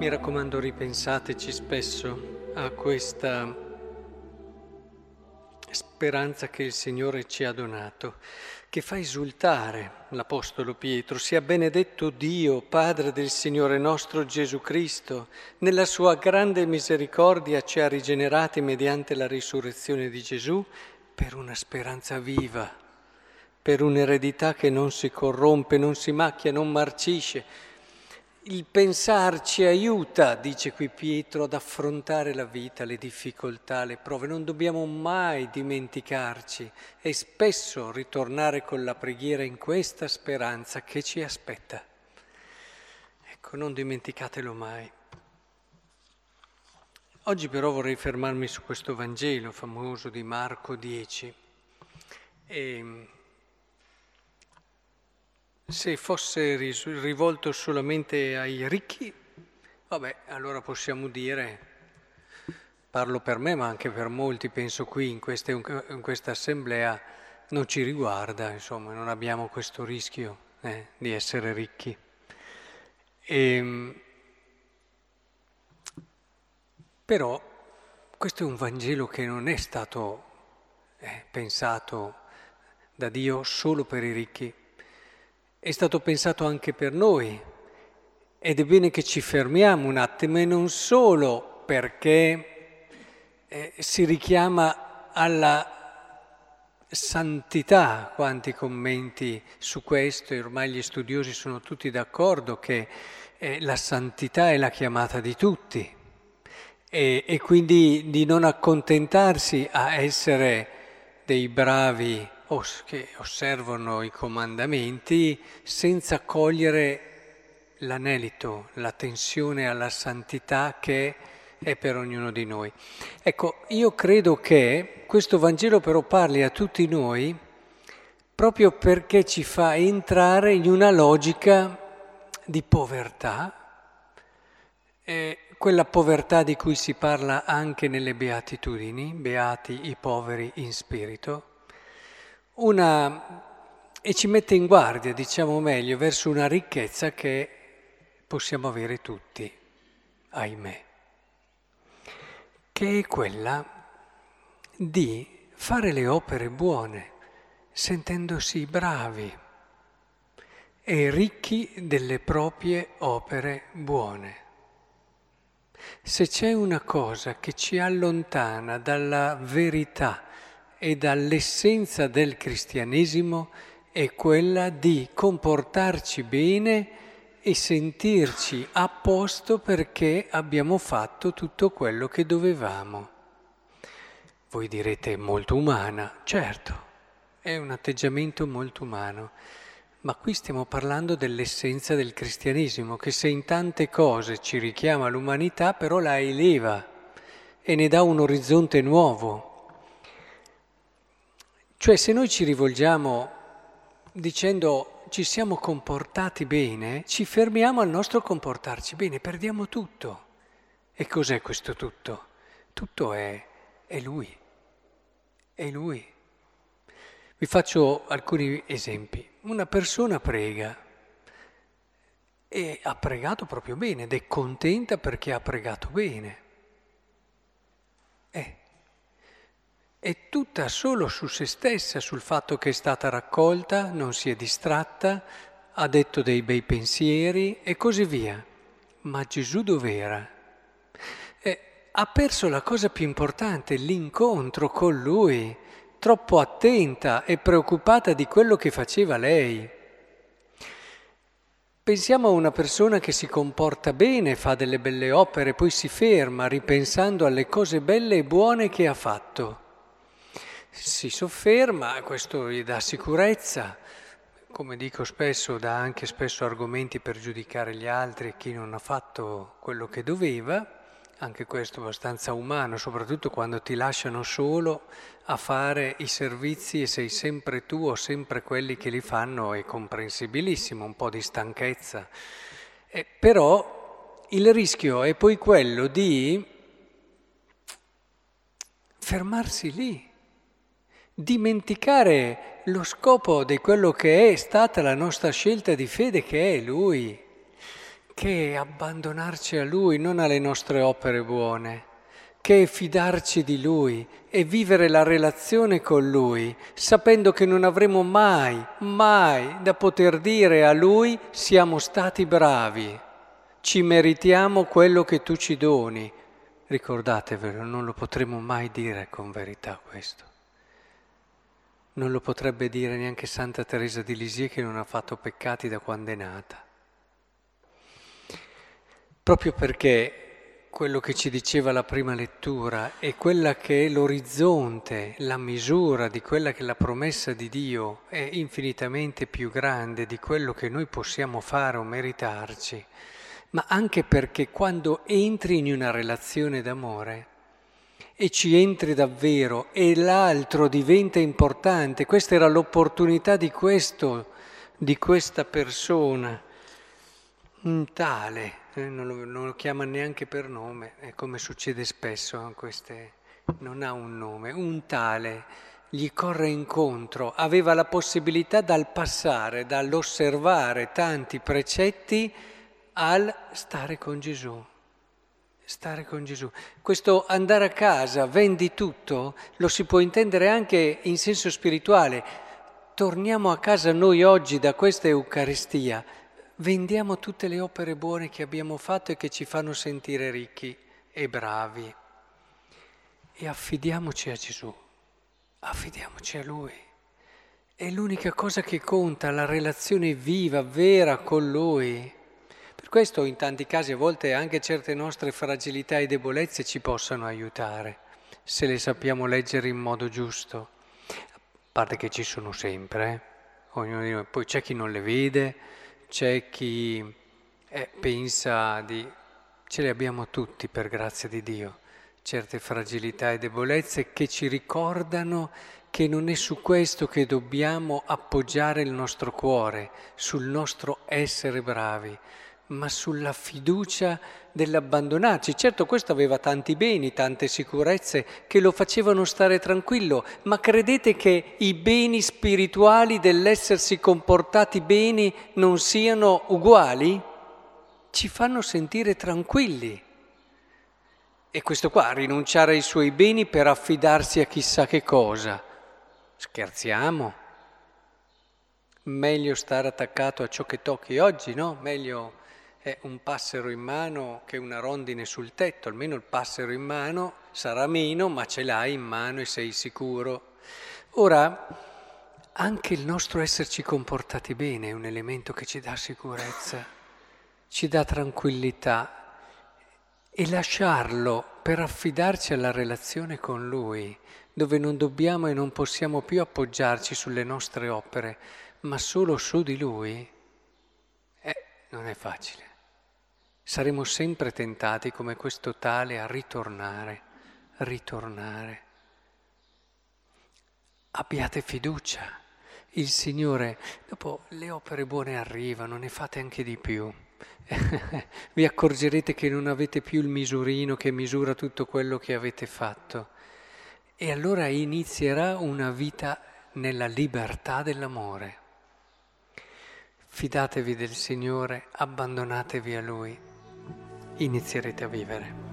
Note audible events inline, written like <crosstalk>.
Mi raccomando, ripensateci spesso a questa speranza che il Signore ci ha donato, che fa esultare l'Apostolo Pietro. Sia benedetto Dio, Padre del Signore nostro Gesù Cristo, nella sua grande misericordia ci ha rigenerati mediante la risurrezione di Gesù per una speranza viva, per un'eredità che non si corrompe, non si macchia, non marcisce il pensarci aiuta, dice qui Pietro, ad affrontare la vita, le difficoltà, le prove. Non dobbiamo mai dimenticarci e spesso ritornare con la preghiera in questa speranza che ci aspetta. Ecco, non dimenticatelo mai. Oggi però vorrei fermarmi su questo Vangelo famoso di Marco 10. E se fosse rivolto solamente ai ricchi, vabbè, allora possiamo dire, parlo per me ma anche per molti, penso qui in, queste, in questa assemblea, non ci riguarda, insomma, non abbiamo questo rischio eh, di essere ricchi. E, ehm, però questo è un Vangelo che non è stato eh, pensato da Dio solo per i ricchi, è stato pensato anche per noi ed è bene che ci fermiamo un attimo e non solo perché eh, si richiama alla santità, quanti commenti su questo e ormai gli studiosi sono tutti d'accordo che eh, la santità è la chiamata di tutti. E, e quindi di non accontentarsi a essere dei bravi che osservano i comandamenti senza cogliere l'anelito, la tensione alla santità che è per ognuno di noi. Ecco, io credo che questo Vangelo però parli a tutti noi proprio perché ci fa entrare in una logica di povertà, eh, quella povertà di cui si parla anche nelle beatitudini, beati i poveri in spirito, una, e ci mette in guardia, diciamo meglio, verso una ricchezza che possiamo avere tutti, ahimè, che è quella di fare le opere buone, sentendosi bravi e ricchi delle proprie opere buone. Se c'è una cosa che ci allontana dalla verità, e dall'essenza del cristianesimo è quella di comportarci bene e sentirci a posto perché abbiamo fatto tutto quello che dovevamo. Voi direte molto umana, certo, è un atteggiamento molto umano, ma qui stiamo parlando dell'essenza del cristianesimo, che se in tante cose ci richiama l'umanità, però la eleva e ne dà un orizzonte nuovo cioè se noi ci rivolgiamo dicendo ci siamo comportati bene, ci fermiamo al nostro comportarci bene, perdiamo tutto. E cos'è questo tutto? Tutto è, è Lui, è Lui. Vi faccio alcuni esempi. Una persona prega e ha pregato proprio bene ed è contenta perché ha pregato bene. Eh, è tutta solo su se stessa, sul fatto che è stata raccolta, non si è distratta, ha detto dei bei pensieri e così via. Ma Gesù dov'era? Eh, ha perso la cosa più importante, l'incontro con Lui, troppo attenta e preoccupata di quello che faceva lei. Pensiamo a una persona che si comporta bene, fa delle belle opere, poi si ferma ripensando alle cose belle e buone che ha fatto si sofferma, questo gli dà sicurezza, come dico spesso, dà anche spesso argomenti per giudicare gli altri e chi non ha fatto quello che doveva, anche questo abbastanza umano, soprattutto quando ti lasciano solo a fare i servizi e sei sempre tu o sempre quelli che li fanno, è comprensibilissimo, un po' di stanchezza. Eh, però il rischio è poi quello di fermarsi lì dimenticare lo scopo di quello che è stata la nostra scelta di fede, che è Lui, che è abbandonarci a Lui, non alle nostre opere buone, che è fidarci di Lui e vivere la relazione con Lui, sapendo che non avremo mai, mai da poter dire a Lui siamo stati bravi, ci meritiamo quello che tu ci doni. Ricordatevelo, non lo potremo mai dire con verità questo. Non lo potrebbe dire neanche Santa Teresa di Lisie che non ha fatto peccati da quando è nata. Proprio perché quello che ci diceva la prima lettura è quella che è l'orizzonte, la misura di quella che la promessa di Dio è infinitamente più grande di quello che noi possiamo fare o meritarci, ma anche perché quando entri in una relazione d'amore, e ci entri davvero e l'altro diventa importante. Questa era l'opportunità di questo, di questa persona, un tale, eh, non, lo, non, lo, chiama neanche per nome, è come succede spesso, queste, non ha un nome, un tale gli corre incontro, aveva la possibilità dal passare, dall'osservare tanti precetti al stare con Gesù stare con Gesù. Questo andare a casa, vendi tutto, lo si può intendere anche in senso spirituale. Torniamo a casa noi oggi da questa Eucaristia, vendiamo tutte le opere buone che abbiamo fatto e che ci fanno sentire ricchi e bravi e affidiamoci a Gesù, affidiamoci a Lui. È l'unica cosa che conta, la relazione viva, vera con Lui. Questo in tanti casi a volte anche certe nostre fragilità e debolezze ci possano aiutare, se le sappiamo leggere in modo giusto. A parte che ci sono sempre, eh? Ognuno di noi. Poi c'è chi non le vede, c'è chi eh, pensa di... Ce le abbiamo tutti per grazia di Dio, certe fragilità e debolezze che ci ricordano che non è su questo che dobbiamo appoggiare il nostro cuore, sul nostro essere bravi, ma sulla fiducia dell'abbandonarci. Certo questo aveva tanti beni, tante sicurezze che lo facevano stare tranquillo, ma credete che i beni spirituali dell'essersi comportati bene non siano uguali? Ci fanno sentire tranquilli. E questo qua, rinunciare ai suoi beni per affidarsi a chissà che cosa. Scherziamo? Meglio stare attaccato a ciò che tocchi oggi, no? Meglio è un passero in mano che una rondine sul tetto, almeno il passero in mano sarà meno, ma ce l'hai in mano e sei sicuro. Ora, anche il nostro esserci comportati bene è un elemento che ci dà sicurezza, ci dà tranquillità e lasciarlo per affidarci alla relazione con Lui, dove non dobbiamo e non possiamo più appoggiarci sulle nostre opere, ma solo su di Lui, eh, non è facile saremo sempre tentati come questo tale a ritornare, ritornare. Abbiate fiducia. Il Signore, dopo le opere buone arrivano, ne fate anche di più. <laughs> Vi accorgerete che non avete più il misurino che misura tutto quello che avete fatto. E allora inizierà una vita nella libertà dell'amore. Fidatevi del Signore, abbandonatevi a Lui inizierete a vivere.